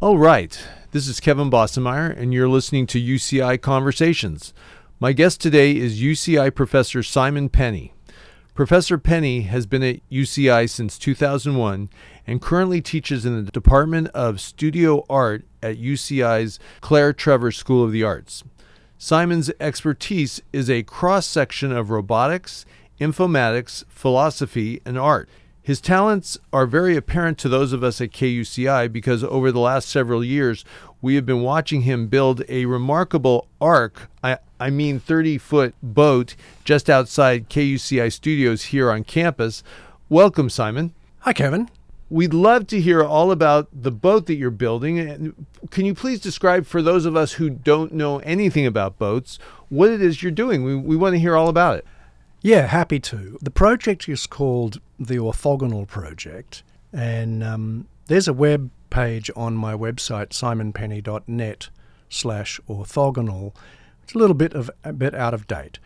All right, this is Kevin Bossenmeyer, and you're listening to UCI Conversations. My guest today is UCI Professor Simon Penny. Professor Penny has been at UCI since 2001 and currently teaches in the Department of Studio Art at UCI's Claire Trevor School of the Arts. Simon's expertise is a cross section of robotics, informatics, philosophy, and art. His talents are very apparent to those of us at KUCI because over the last several years, we have been watching him build a remarkable ark, I, I mean 30 foot boat, just outside KUCI studios here on campus. Welcome, Simon. Hi, Kevin. We'd love to hear all about the boat that you're building. Can you please describe for those of us who don't know anything about boats what it is you're doing? We, we want to hear all about it. Yeah, happy to. The project is called the Orthogonal Project, and um, there's a web page on my website, simonpenny.net slash orthogonal. It's a little bit of a bit out of date.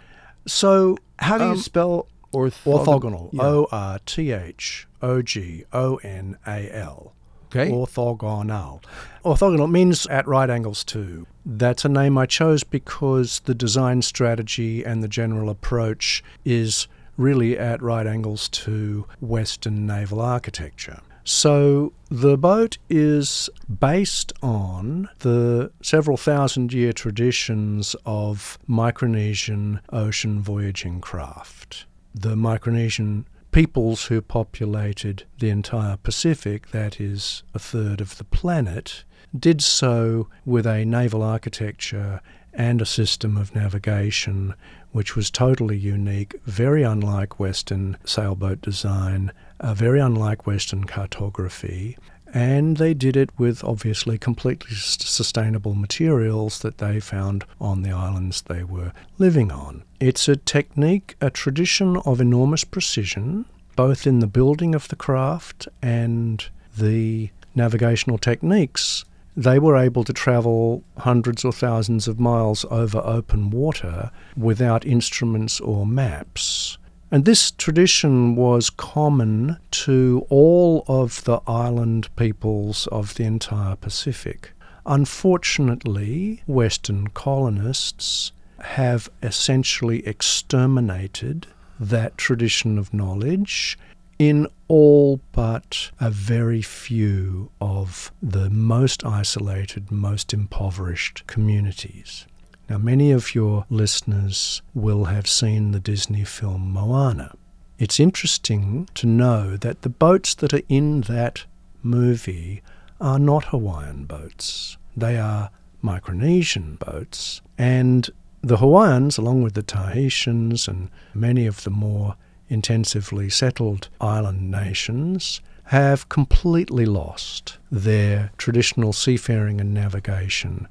So, how do um, you spell orthogonal? Orthogonal. O R T H O G O N A L. Okay. Orthogonal. Orthogonal means at right angles to. That's a name I chose because the design strategy and the general approach is really at right angles to Western naval architecture. So the boat is based on the several thousand year traditions of Micronesian ocean voyaging craft. The Micronesian peoples who populated the entire Pacific, that is, a third of the planet, did so with a naval architecture and a system of navigation which was totally unique, very unlike Western sailboat design, uh, very unlike Western cartography. And they did it with obviously completely sustainable materials that they found on the islands they were living on. It's a technique, a tradition of enormous precision, both in the building of the craft and the navigational techniques. They were able to travel hundreds or thousands of miles over open water without instruments or maps. And this tradition was common to all of the island peoples of the entire Pacific. Unfortunately, Western colonists have essentially exterminated that tradition of knowledge in all but a very few of the most isolated, most impoverished communities. Now, many of your listeners will have seen the Disney film Moana. It's interesting to know that the boats that are in that movie are not Hawaiian boats. They are Micronesian boats, and the Hawaiians, along with the Tahitians and many of the more intensively settled island nations, have completely lost their traditional seafaring and navigation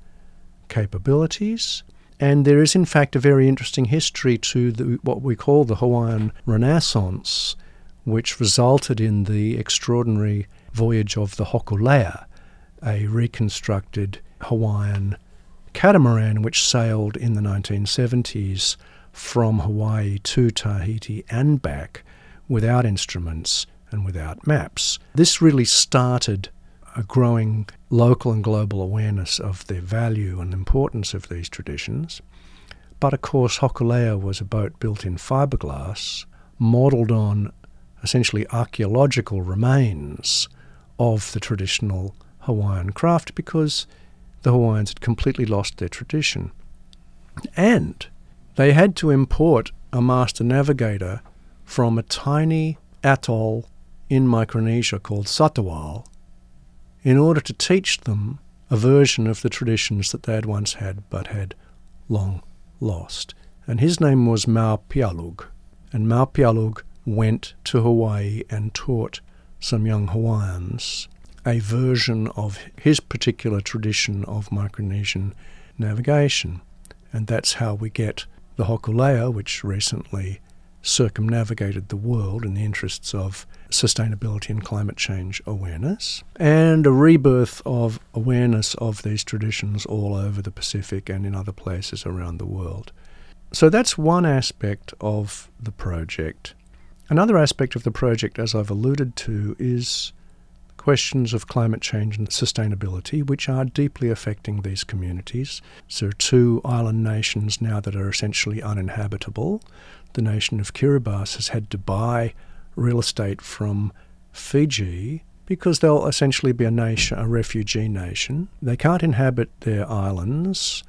capabilities. And there is, in fact, a very interesting history to the, what we call the Hawaiian Renaissance, which resulted in the extraordinary voyage of the Hokulea, a reconstructed Hawaiian catamaran which sailed in the 1970s from Hawaii to Tahiti and back without instruments and without maps. This really started a growing local and global awareness of the value and importance of these traditions. But of course, Hokulea was a boat built in fiberglass, modelled on essentially archaeological remains of the traditional Hawaiian craft because the Hawaiians had completely lost their tradition. And they had to import a master navigator from a tiny atoll in Micronesia called Satawal in order to teach them a version of the traditions that they had once had but had long lost. And his name was Mau Piailug. And Mau Piailug went to Hawaii and taught some young Hawaiians a version of his particular tradition of Micronesian navigation. And that's how we get the Hokulea, which recently circumnavigated the world in the interests of sustainability and climate change awareness, and a rebirth of awareness of these traditions all over the Pacific and in other places around the world. So that's one aspect of the project. Another aspect of the project, as I've alluded to, is questions of climate change and sustainability, which are deeply affecting these communities. So, two island nations now that are essentially uninhabitable. The nation of Kiribati has had to buy real estate from Fiji because they'll essentially be a nation, a refugee nation. They can't inhabit their islands,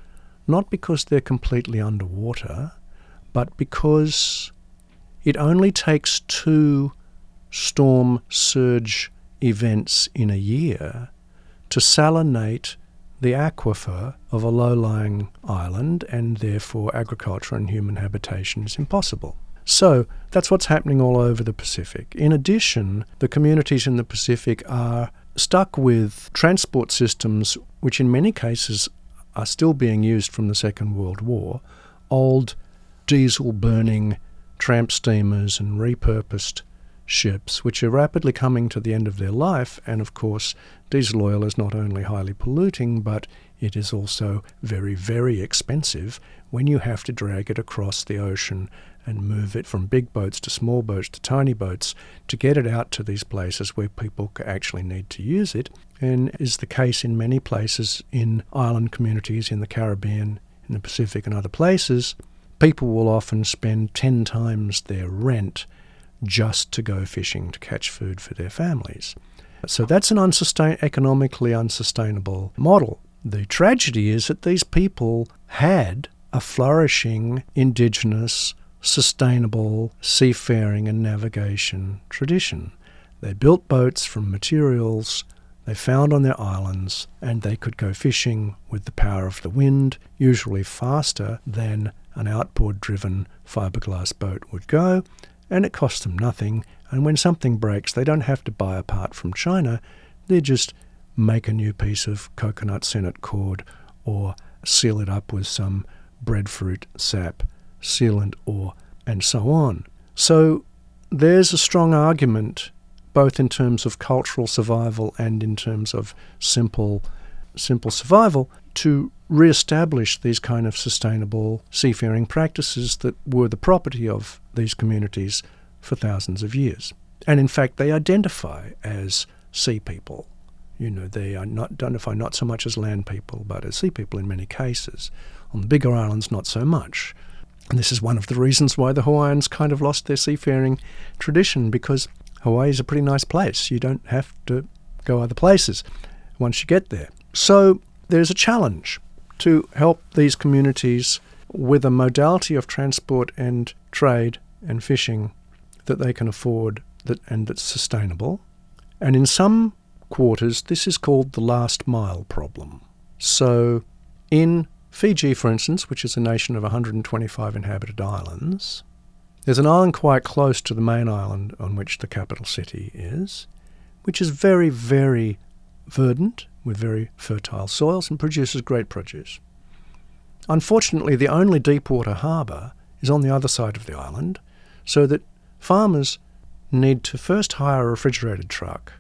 not because they're completely underwater, but because it only takes two storm surge events in a year to salinate the aquifer of a low lying island, and therefore agriculture and human habitation is impossible. So that's what's happening all over the Pacific. In addition, the communities in the Pacific are stuck with transport systems which, in many cases, are still being used from the Second World War old diesel burning tramp steamers and repurposed ships, which are rapidly coming to the end of their life. And of course, diesel oil is not only highly polluting, but it is also very, very expensive when you have to drag it across the ocean and move it from big boats to small boats to tiny boats to get it out to these places where people actually need to use it, and is the case in many places in island communities in the Caribbean, in the Pacific, and other places. People will often spend 10 times their rent just to go fishing to catch food for their families. So that's an unsustain- economically unsustainable model. The tragedy is that these people had a flourishing indigenous sustainable seafaring and navigation tradition. They built boats from materials they found on their islands, and they could go fishing with the power of the wind, usually faster than an outboard driven fiberglass boat would go, and it cost them nothing. And when something breaks, they don't have to buy a part from China, they just make a new piece of coconut sennit cord or seal it up with some breadfruit sap sealant ore, and so on. So there's a strong argument, both in terms of cultural survival and in terms of simple, simple survival, to re-establish these kind of sustainable seafaring practices that were the property of these communities for thousands of years. And in fact, they identify as sea people. You know, they are not identify not so much as land people, but as sea people in many cases. On the bigger islands, not so much. And this is one of the reasons why the Hawaiians kind of lost their seafaring tradition because Hawaii is a pretty nice place. You don't have to go other places once you get there. So there's a challenge to help these communities with a modality of transport and trade and fishing that they can afford that and that's sustainable. And in some quarters, this is called the last mile problem. So in Fiji, for instance, which is a nation of 125 inhabited islands, there's an island quite close to the main island on which the capital city is, which is very, very verdant with very fertile soils and produces great produce. Unfortunately, the only deep water harbour is on the other side of the island, so that farmers need to first hire a refrigerated truck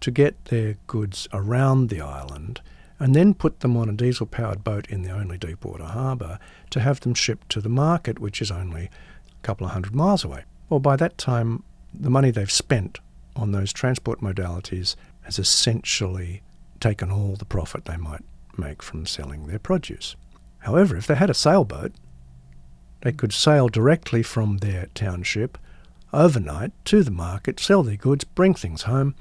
to get their goods around the island and then put them on a diesel powered boat in the only deepwater harbour to have them shipped to the market, which is only a couple of hundred miles away. Well, by that time, the money they've spent on those transport modalities has essentially taken all the profit they might make from selling their produce. However, if they had a sailboat, they could sail directly from their township overnight to the market, sell their goods, bring things home,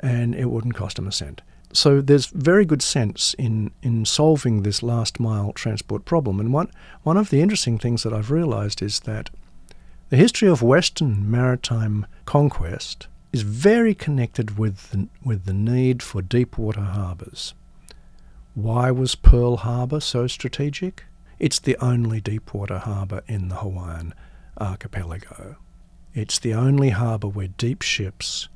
and it wouldn't cost them a cent. So there's very good sense in, in solving this last mile transport problem. And one, one of the interesting things that I've realized is that the history of Western maritime conquest is very connected with the, with the need for deep water harbours. Why was Pearl Harbor so strategic? It's the only deep water harbour in the Hawaiian archipelago. It's the only harbour where deep ships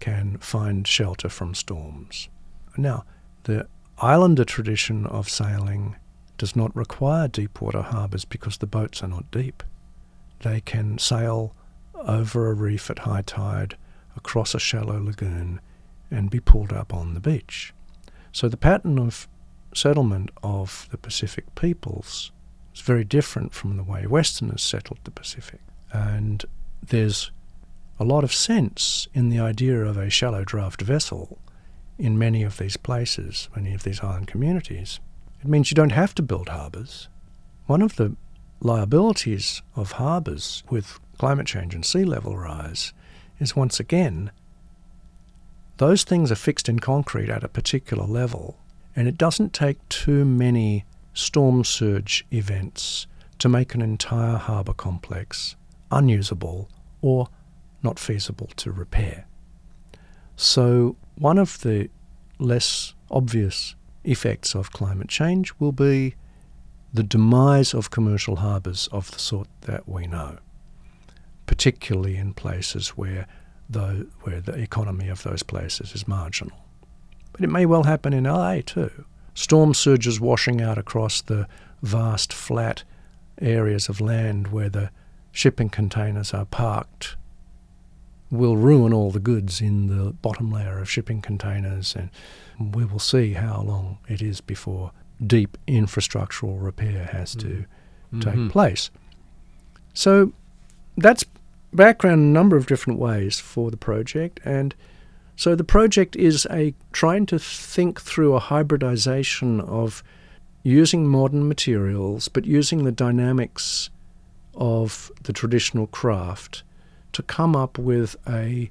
can find shelter from storms. Now, the islander tradition of sailing does not require deep water harbours because the boats are not deep. They can sail over a reef at high tide, across a shallow lagoon, and be pulled up on the beach. So the pattern of settlement of the Pacific peoples is very different from the way Westerners settled the Pacific. And there's a lot of sense in the idea of a shallow draft vessel in many of these places, many of these island communities. It means you don't have to build harbours. One of the liabilities of harbours with climate change and sea level rise is once again those things are fixed in concrete at a particular level, and it doesn't take too many storm surge events to make an entire harbour complex unusable or not feasible to repair. So, one of the less obvious effects of climate change will be the demise of commercial harbours of the sort that we know, particularly in places where the, where the economy of those places is marginal. But it may well happen in LA too. Storm surges washing out across the vast flat areas of land where the shipping containers are parked will ruin all the goods in the bottom layer of shipping containers, and we will see how long it is before deep infrastructural repair has to mm-hmm. take mm-hmm. place. So that's background in a number of different ways for the project, and so the project is a trying to think through a hybridization of using modern materials, but using the dynamics of the traditional craft to come up with a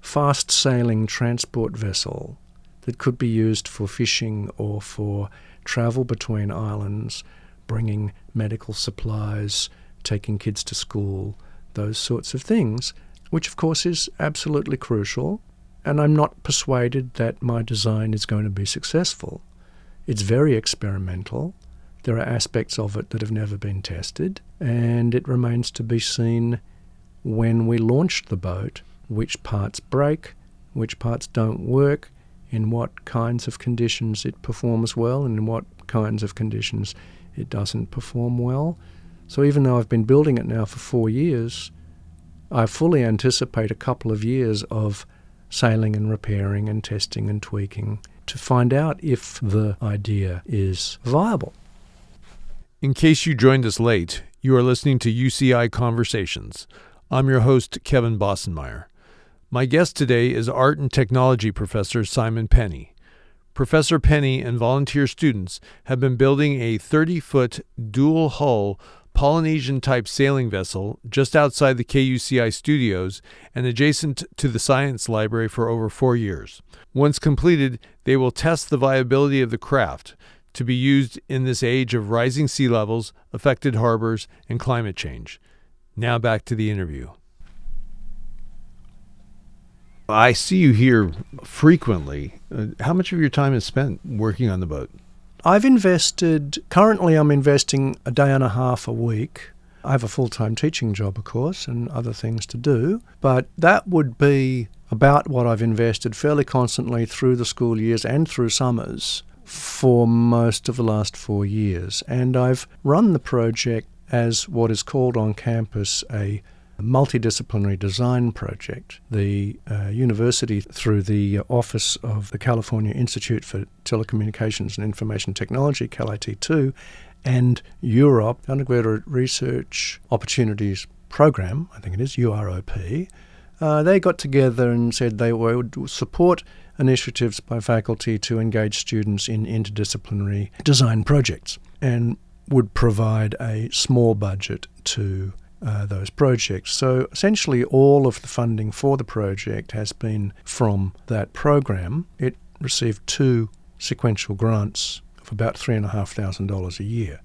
fast sailing transport vessel that could be used for fishing or for travel between islands, bringing medical supplies, taking kids to school, those sorts of things, which of course is absolutely crucial. And I'm not persuaded that my design is going to be successful. It's very experimental. There are aspects of it that have never been tested, and it remains to be seen when we launched the boat which parts break, which parts don't work, in what kinds of conditions it performs well, and in what kinds of conditions it doesn't perform well. So even though I've been building it now for four years, I fully anticipate a couple of years of sailing and repairing and testing and tweaking to find out if the idea is viable. In case you joined us late, you are listening to UCI Conversations. I'm your host, Kevin Bossenmeyer. My guest today is art and technology professor Simon Penny. Professor Penny and volunteer students have been building a 30 foot dual hull Polynesian type sailing vessel just outside the KUCI studios and adjacent to the Science Library for over four years. Once completed, they will test the viability of the craft to be used in this age of rising sea levels, affected harbors, and climate change. Now back to the interview. I see you here frequently. Uh, how much of your time is spent working on the boat? I've invested, currently, I'm investing a day and a half a week. I have a full time teaching job, of course, and other things to do, but that would be about what I've invested fairly constantly through the school years and through summers for most of the last four years. And I've run the project as what is called on campus a multidisciplinary design project. The uh, university, through the Office of the California Institute for Telecommunications and Information Technology, CALIT2, and UROP Undergraduate Research Opportunities Program, I think it is, UROP, uh, they got together and said they would support initiatives by faculty to engage students in interdisciplinary design projects. And would provide a small budget to uh, those projects. So essentially, all of the funding for the project has been from that program. It received two sequential grants of about $3,500 a year.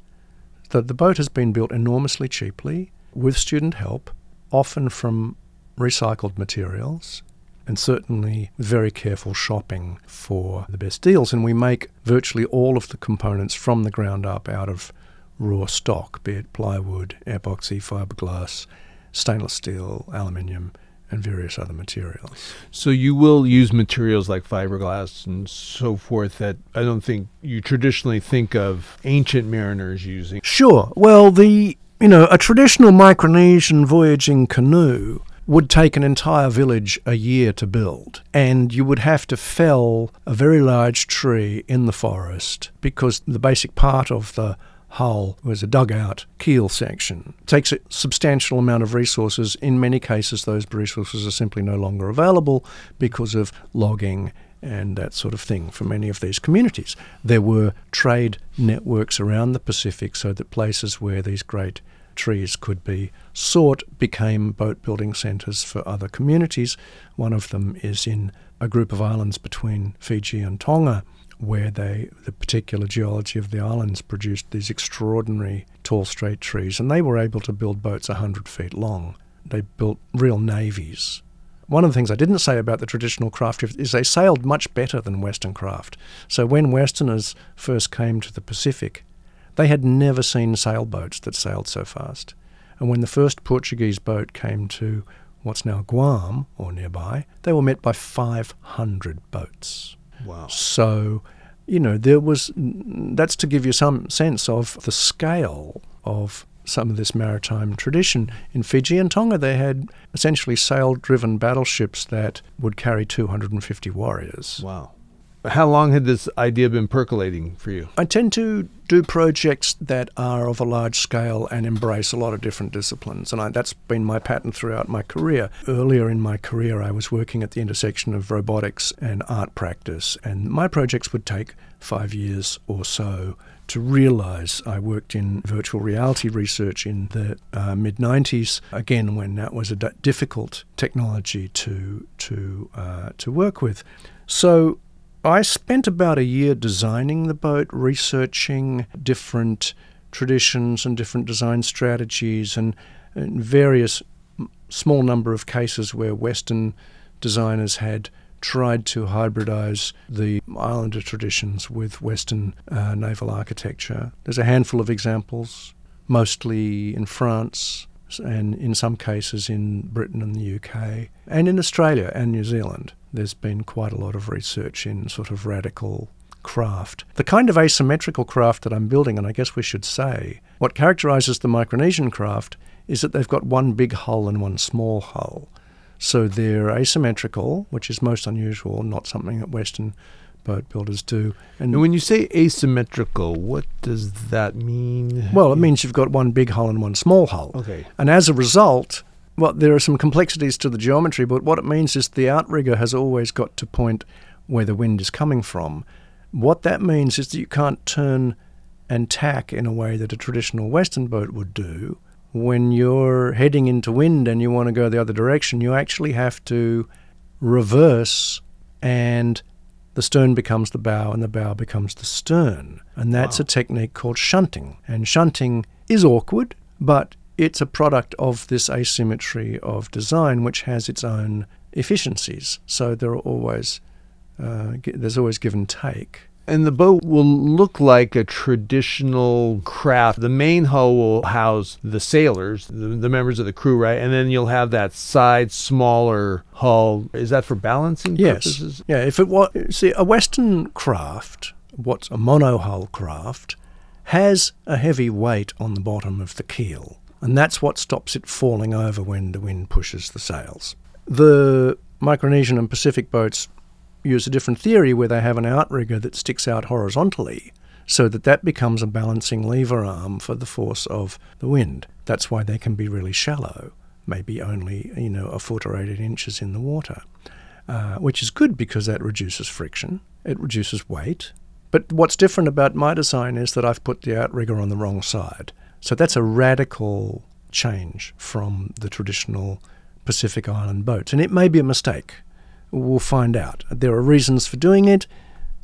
The, the boat has been built enormously cheaply with student help, often from recycled materials, and certainly very careful shopping for the best deals. And we make virtually all of the components from the ground up out of raw stock, be it plywood, epoxy, fiberglass, stainless steel, aluminium, and various other materials. So you will use materials like fiberglass and so forth that I don't think you traditionally think of ancient mariners using. Sure. Well, the you know a traditional Micronesian voyaging canoe would take an entire village a year to build, and you would have to fell a very large tree in the forest because the basic part of the hull was a dugout keel section. It takes a substantial amount of resources. In many cases, those resources are simply no longer available because of logging and that sort of thing for many of these communities. There were trade networks around the Pacific so that places where these great trees could be sought became boat building centres for other communities. One of them is in a group of islands between Fiji and Tonga, where they the particular geology of the islands produced these extraordinary tall straight trees, and they were able to build boats 100 feet long. They built real navies. One of the things I didn't say about the traditional craft is they sailed much better than Western craft. So when Westerners first came to the Pacific, they had never seen sailboats that sailed so fast. And when the first Portuguese boat came to what's now Guam or nearby, they were met by 500 boats. Wow. So, you know, there was that's to give you some sense of the scale of some of this maritime tradition. In Fiji and Tonga, they had essentially sail driven battleships that would carry 250 warriors. Wow. How long had this idea been percolating for you? I tend to do projects that are of a large scale and embrace a lot of different disciplines, and I, that's been my pattern throughout my career. Earlier in my career, I was working at the intersection of robotics and art practice, and my projects would take five years or so to realize. I worked in virtual reality research in the uh, mid 90s, again, when that was a d- difficult technology to, to, uh, to work with. So I spent about a year designing the boat, researching different traditions and different design strategies, and, and various small number of cases where Western designers had tried to hybridize the islander traditions with Western uh, naval architecture. There's a handful of examples, mostly in France and in some cases in Britain and the UK, and in Australia and New Zealand there's been quite a lot of research in sort of radical craft. The kind of asymmetrical craft that I'm building, and I guess we should say, what characterizes the Micronesian craft is that they've got one big hull and one small hull. So they're asymmetrical, which is most unusual, not something that Western boat builders do. And, and, when you say asymmetrical, what does that mean? Well, it means you've got one big hull and one small hull. Okay. And as a result, well, there are some complexities to the geometry, but what it means is the outrigger has always got to point where the wind is coming from. What that means is that you can't turn and tack in a way that a traditional Western boat would do. When you're heading into wind and you want to go the other direction, you actually have to reverse and the stern becomes the bow and the bow becomes the stern. And that's wow. a technique called shunting. And shunting is awkward, but it's a product of this asymmetry of design, which has its own efficiencies. So there are always uh, there's always give and take. And the boat will look like a traditional craft. The main hull will house the sailors, the, the, members of the crew, right? And then you'll have that side smaller hull. Is that for balancing yes. purposes? Yeah. If it was, see, a Western craft, what's a monohull craft, has a heavy weight on the bottom of the keel and that's what stops it falling over when the wind pushes the sails. The Micronesian and Pacific boats use a different theory where they have an outrigger that sticks out horizontally so that that becomes a balancing lever arm for the force of the wind. That's why they can be really shallow, maybe only you know a foot or eight inches in the water, uh, which is good because that reduces friction, it reduces weight. But what's different about my design is that I've put the outrigger on the wrong side. So that's a radical change from the traditional Pacific Island boats. And it may be a mistake. We'll find out. There are reasons for doing it.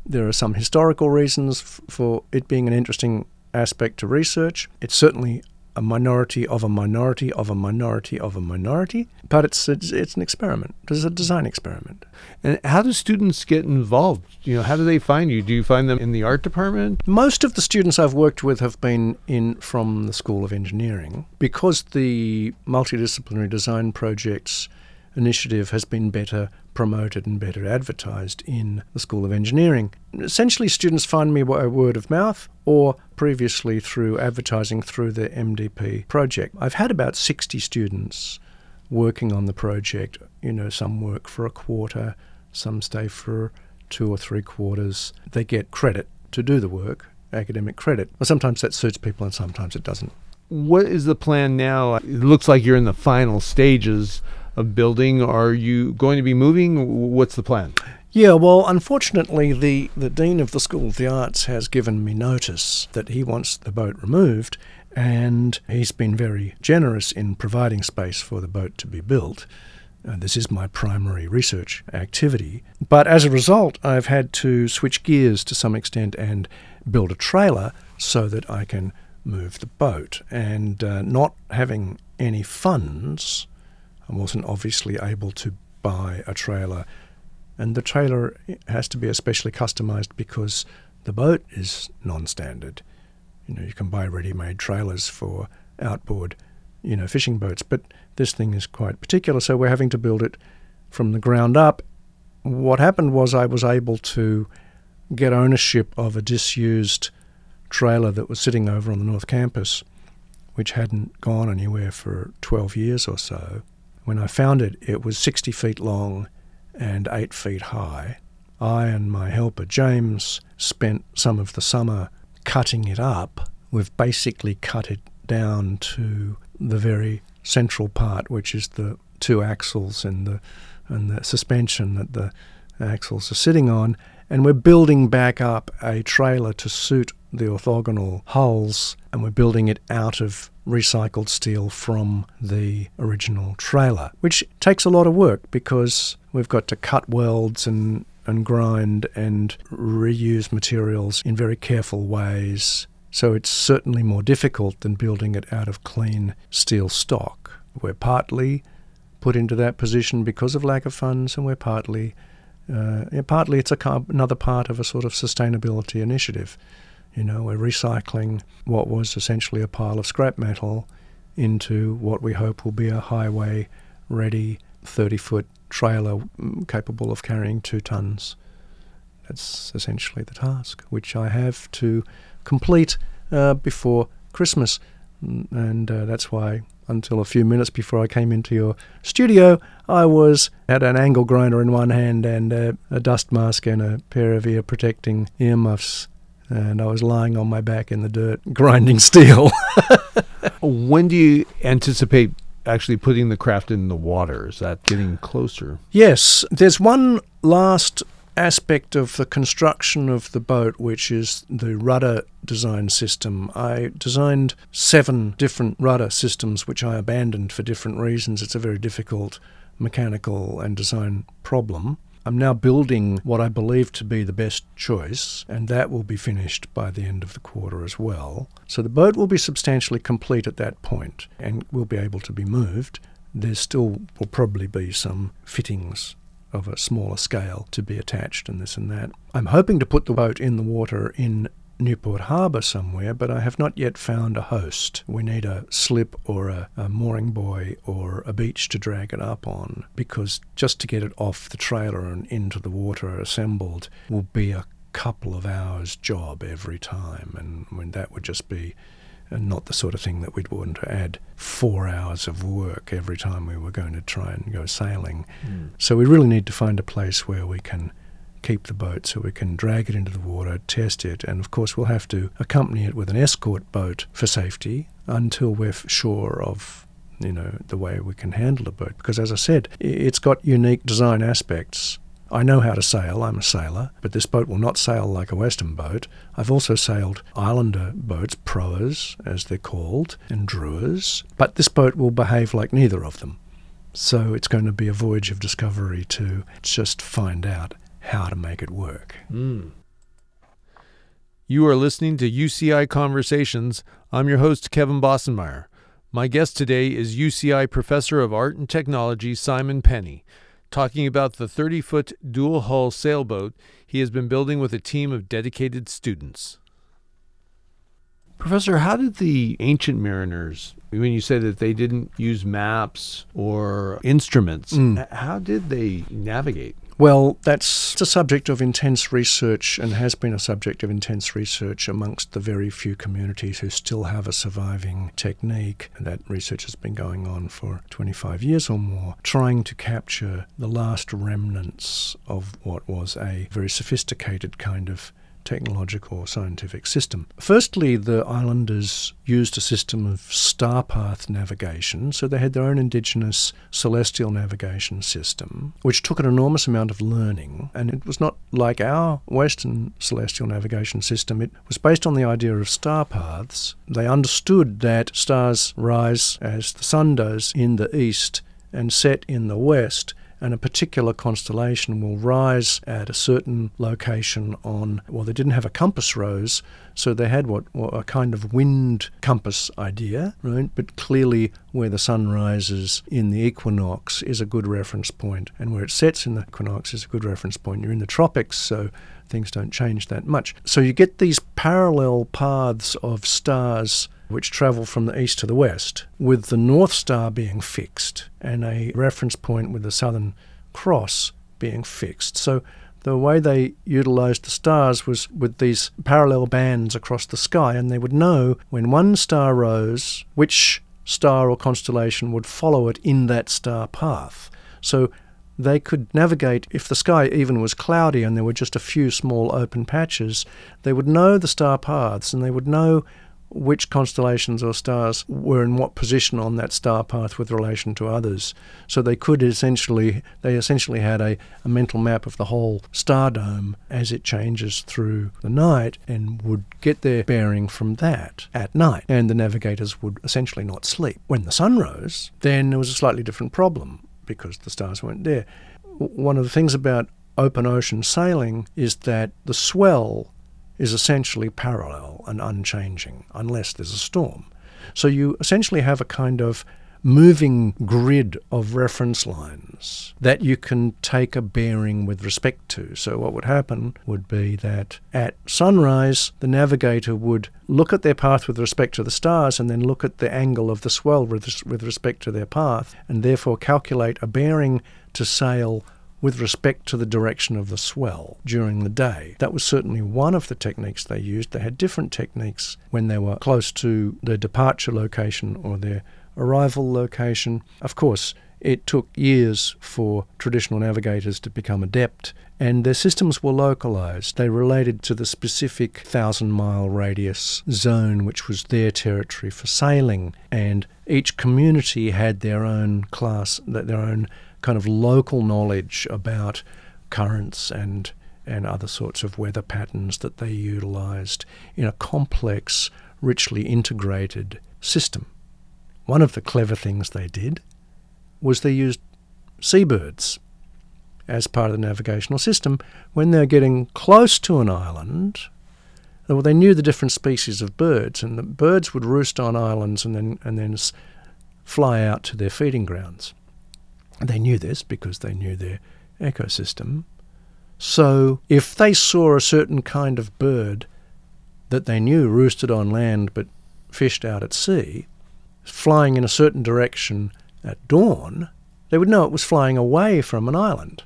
There are some historical reasons f- for it being an interesting aspect to research. It's certainly a minority of a minority of a minority of a minority, but it's it's, it's an experiment. It's a design experiment. And how do students get involved? You know, how do they find you? Do you find them in the art department? Most of the students I've worked with have been in from the School of Engineering because the multidisciplinary design projects initiative has been better promoted and better advertised in the School of Engineering. Essentially, students find me by word of mouth or previously through advertising through the MDP project. I've had about 60 students working on the project. You know, some work for a quarter, some stay for two or three quarters. They get credit to do the work, academic credit. Well, sometimes that suits people and sometimes it doesn't. What is the plan now? It looks like you're in the final stages building. Are you going to be moving? What's the plan? Yeah, well, unfortunately, the, the Dean of the School of the Arts has given me notice that he wants the boat removed, and he's been very generous in providing space for the boat to be built. Uh, this is my primary research activity. But as a result, I've had to switch gears to some extent and build a trailer so that I can move the boat. And uh, not having any funds, I wasn't obviously able to buy a trailer. And the trailer has to be especially customized because the boat is non standard. You know, you can buy ready made trailers for outboard, you know, fishing boats, but this thing is quite particular, so we're having to build it from the ground up. What happened was I was able to get ownership of a disused trailer that was sitting over on the North Campus, which hadn't gone anywhere for 12 years or so. When I found it, it was 60 feet long and 8 feet high. I and my helper James spent some of the summer cutting it up. We've basically cut it down to the very central part, which is the two axles and the and the suspension that the axles are sitting on, and we're building back up a trailer to suit the orthogonal hulls, and we're building it out of recycled steel from the original trailer, which takes a lot of work because we've got to cut welds and and grind and reuse materials in very careful ways. So it's certainly more difficult than building it out of clean steel stock. We're partly put into that position because of lack of funds, and we're partly, uh, partly it's a, another part of a sort of sustainability initiative. You know, we're recycling what was essentially a pile of scrap metal into what we hope will be a highway ready 30 foot trailer mm, capable of carrying two tons. That's essentially the task, which I have to complete uh, before Christmas. Mm, and uh, that's why, until a few minutes before I came into your studio, I was had an angle grinder in one hand and a, a dust mask and a pair of ear protecting earmuffs. And I was lying on my back in the dirt, grinding steel. when do you anticipate actually putting the craft in the water? Is that getting closer? Yes. There's one last aspect of the construction of the boat, which is the rudder design system. I designed seven different rudder systems, which I abandoned for different reasons. It's a very difficult mechanical and design problem. I'm now building what I believe to be the best choice, and that will be finished by the end of the quarter as well. So the boat will be substantially complete at that point and will be able to be moved. There still will probably be some fittings of a smaller scale to be attached and this and that. I'm hoping to put the boat in the water in Newport Harbour somewhere, but I have not yet found a host. We need a slip or a, a, mooring buoy or a beach to drag it up on because just to get it off the trailer and into the water assembled will be a couple of hours job every time, and when that would just be not the sort of thing that we'd want to add four hours of work every time we were going to try and go sailing. Mm. So we really need to find a place where we can keep the boat so we can drag it into the water, test it, and of course we'll have to accompany it with an escort boat for safety until we're sure of you know the way we can handle the boat because as I said it's got unique design aspects I know how to sail, I'm a sailor, but this boat will not sail like a Western boat. I've also sailed Islander boats, proas as they're called, and druas, but this boat will behave like neither of them. So it's going to be a voyage of discovery to just find out how to make it work. Mm. You are listening to UCI Conversations. I'm your host, Kevin Bossenmeyer. My guest today is UCI Professor of Art and Technology, Simon Penny talking about the 30 foot dual hull sailboat he has been building with a team of dedicated students. Professor, how did the ancient mariners, when you say that they didn't use maps or instruments, mm. how did they navigate? Well, that's a subject of intense research and has been a subject of intense research amongst the very few communities who still have a surviving technique. And that research has been going on for 25 years or more, trying to capture the last remnants of what was a very sophisticated kind of technological or scientific system. Firstly, the islanders used a system of star path navigation, so they had their own indigenous celestial navigation system, which took an enormous amount of learning. And it was not like our Western celestial navigation system, it was based on the idea of star paths. They understood that stars rise as the sun does in the east and set in the west and a particular constellation will rise at a certain location on, well, they didn't have a compass rose, so they had what, what a kind of wind compass idea, right? But clearly, where the sun rises in the equinox is a good reference point, and where it sets in the equinox is a good reference point. You're in the tropics, so things don't change that much. So you get these parallel paths of stars which travel from the east to the west, with the North Star being fixed and a reference point with the Southern Cross being fixed. So the way they utilized the stars was with these parallel bands across the sky, and they would know when one star rose, which star or constellation would follow it in that star path. So they could navigate if the sky even was cloudy and there were just a few small open patches, they would know the star paths and they would know which constellations or stars were in what position on that star path with relation to others. So they could essentially, they essentially had a, a mental map of the whole star dome as it changes through the night and would get their bearing from that at night. And the navigators would essentially not sleep. When the sun rose, then there was a slightly different problem because the stars weren't there. One of the things about open ocean sailing is that the swell is essentially parallel and unchanging unless there's a storm. So you essentially have a kind of moving grid of reference lines that you can take a bearing with respect to. So, what would happen would be that at sunrise, the navigator would look at their path with respect to the stars and then look at the angle of the swell with, with respect to their path, and therefore calculate a bearing to sail with respect to the direction of the swell during the day. That was certainly one of the techniques they used. They had different techniques when they were close to their departure location or their arrival location. Of course, it took years for traditional navigators to become adept, and their systems were localized. They related to the specific thousand mile radius zone, which was their territory for sailing, and each community had their own class, their own kind of local knowledge about currents and and other sorts of weather patterns that they utilized in a complex, richly integrated system. One of the clever things they did was they used seabirds as part of the navigational system when they're getting close to an island. Well, they knew the different species of birds, and the birds would roost on islands and then and then fly out to their feeding grounds. They knew this because they knew their ecosystem. So if they saw a certain kind of bird that they knew roosted on land but fished out at sea, flying in a certain direction at dawn, they would know it was flying away from an island.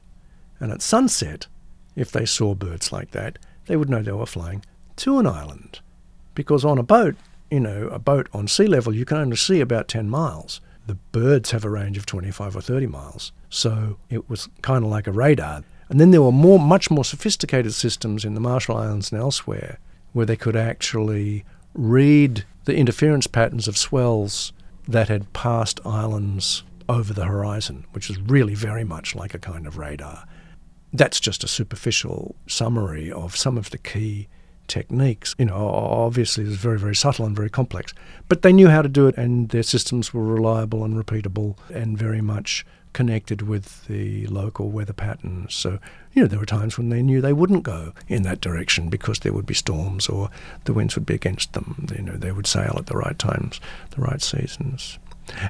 And at sunset, if they saw birds like that, they would know they were flying to an island. Because on a boat, you know, a boat on sea level, you can only see about 10 miles. The birds have a range of 25 or 30 miles. So it was kind of like a radar. And then there were more, much more sophisticated systems in the Marshall Islands and elsewhere where they could actually read the interference patterns of swells that had passed islands over the horizon, which is really very much like a kind of radar. That's just a superficial summary of some of the key techniques. You know, obviously it's very, very subtle and very complex. But they knew how to do it, and their systems were reliable and repeatable and very much connected with the local weather patterns. So, you know, there were times when they knew they wouldn't go in that direction because there would be storms or the winds would be against them. You know, they would sail at the right times, the right seasons.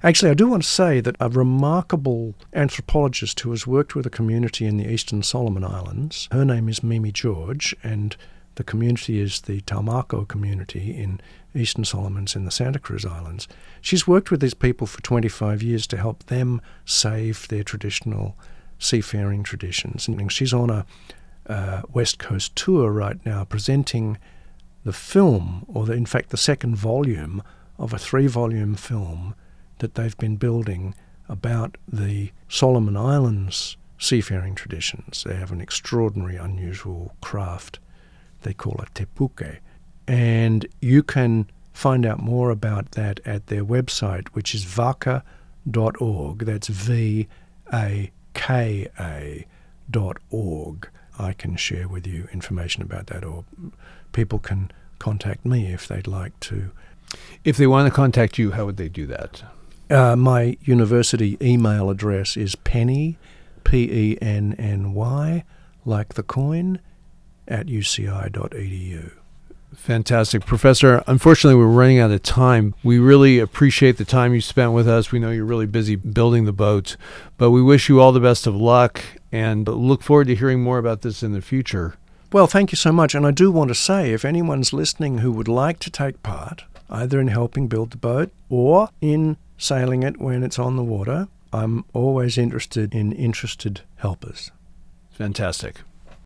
Actually, I do want to say that a remarkable anthropologist who has worked with a community in the Eastern Solomon Islands, her name is Mimi George, and the community is the Taumako community in Eastern Solomons in the Santa Cruz Islands. She's worked with these people for 25 years to help them save their traditional seafaring traditions. And she's on a uh, West Coast tour right now presenting the film, or the, in fact, the second volume of a three volume film that they've been building about the Solomon Islands seafaring traditions. They have an extraordinary, unusual craft They call it Te Puke. And you can find out more about that at their website, which is vaka.org. That's V A K A dot org. I can share with you information about that, or people can contact me if they'd like to. If they want to contact you, how would they do that? Uh, my university email address is penny, P E N N Y, like the coin, at uci.edu. Fantastic. Professor, unfortunately, we're running out of time. We really appreciate the time you spent with us. We know you're really busy building the boat, but we wish you all the best of luck and look forward to hearing more about this in the future. Well, thank you so much. And I do want to say if anyone's listening who would like to take part, either in helping build the boat or in sailing it when it's on the water, I'm always interested in interested helpers. Fantastic.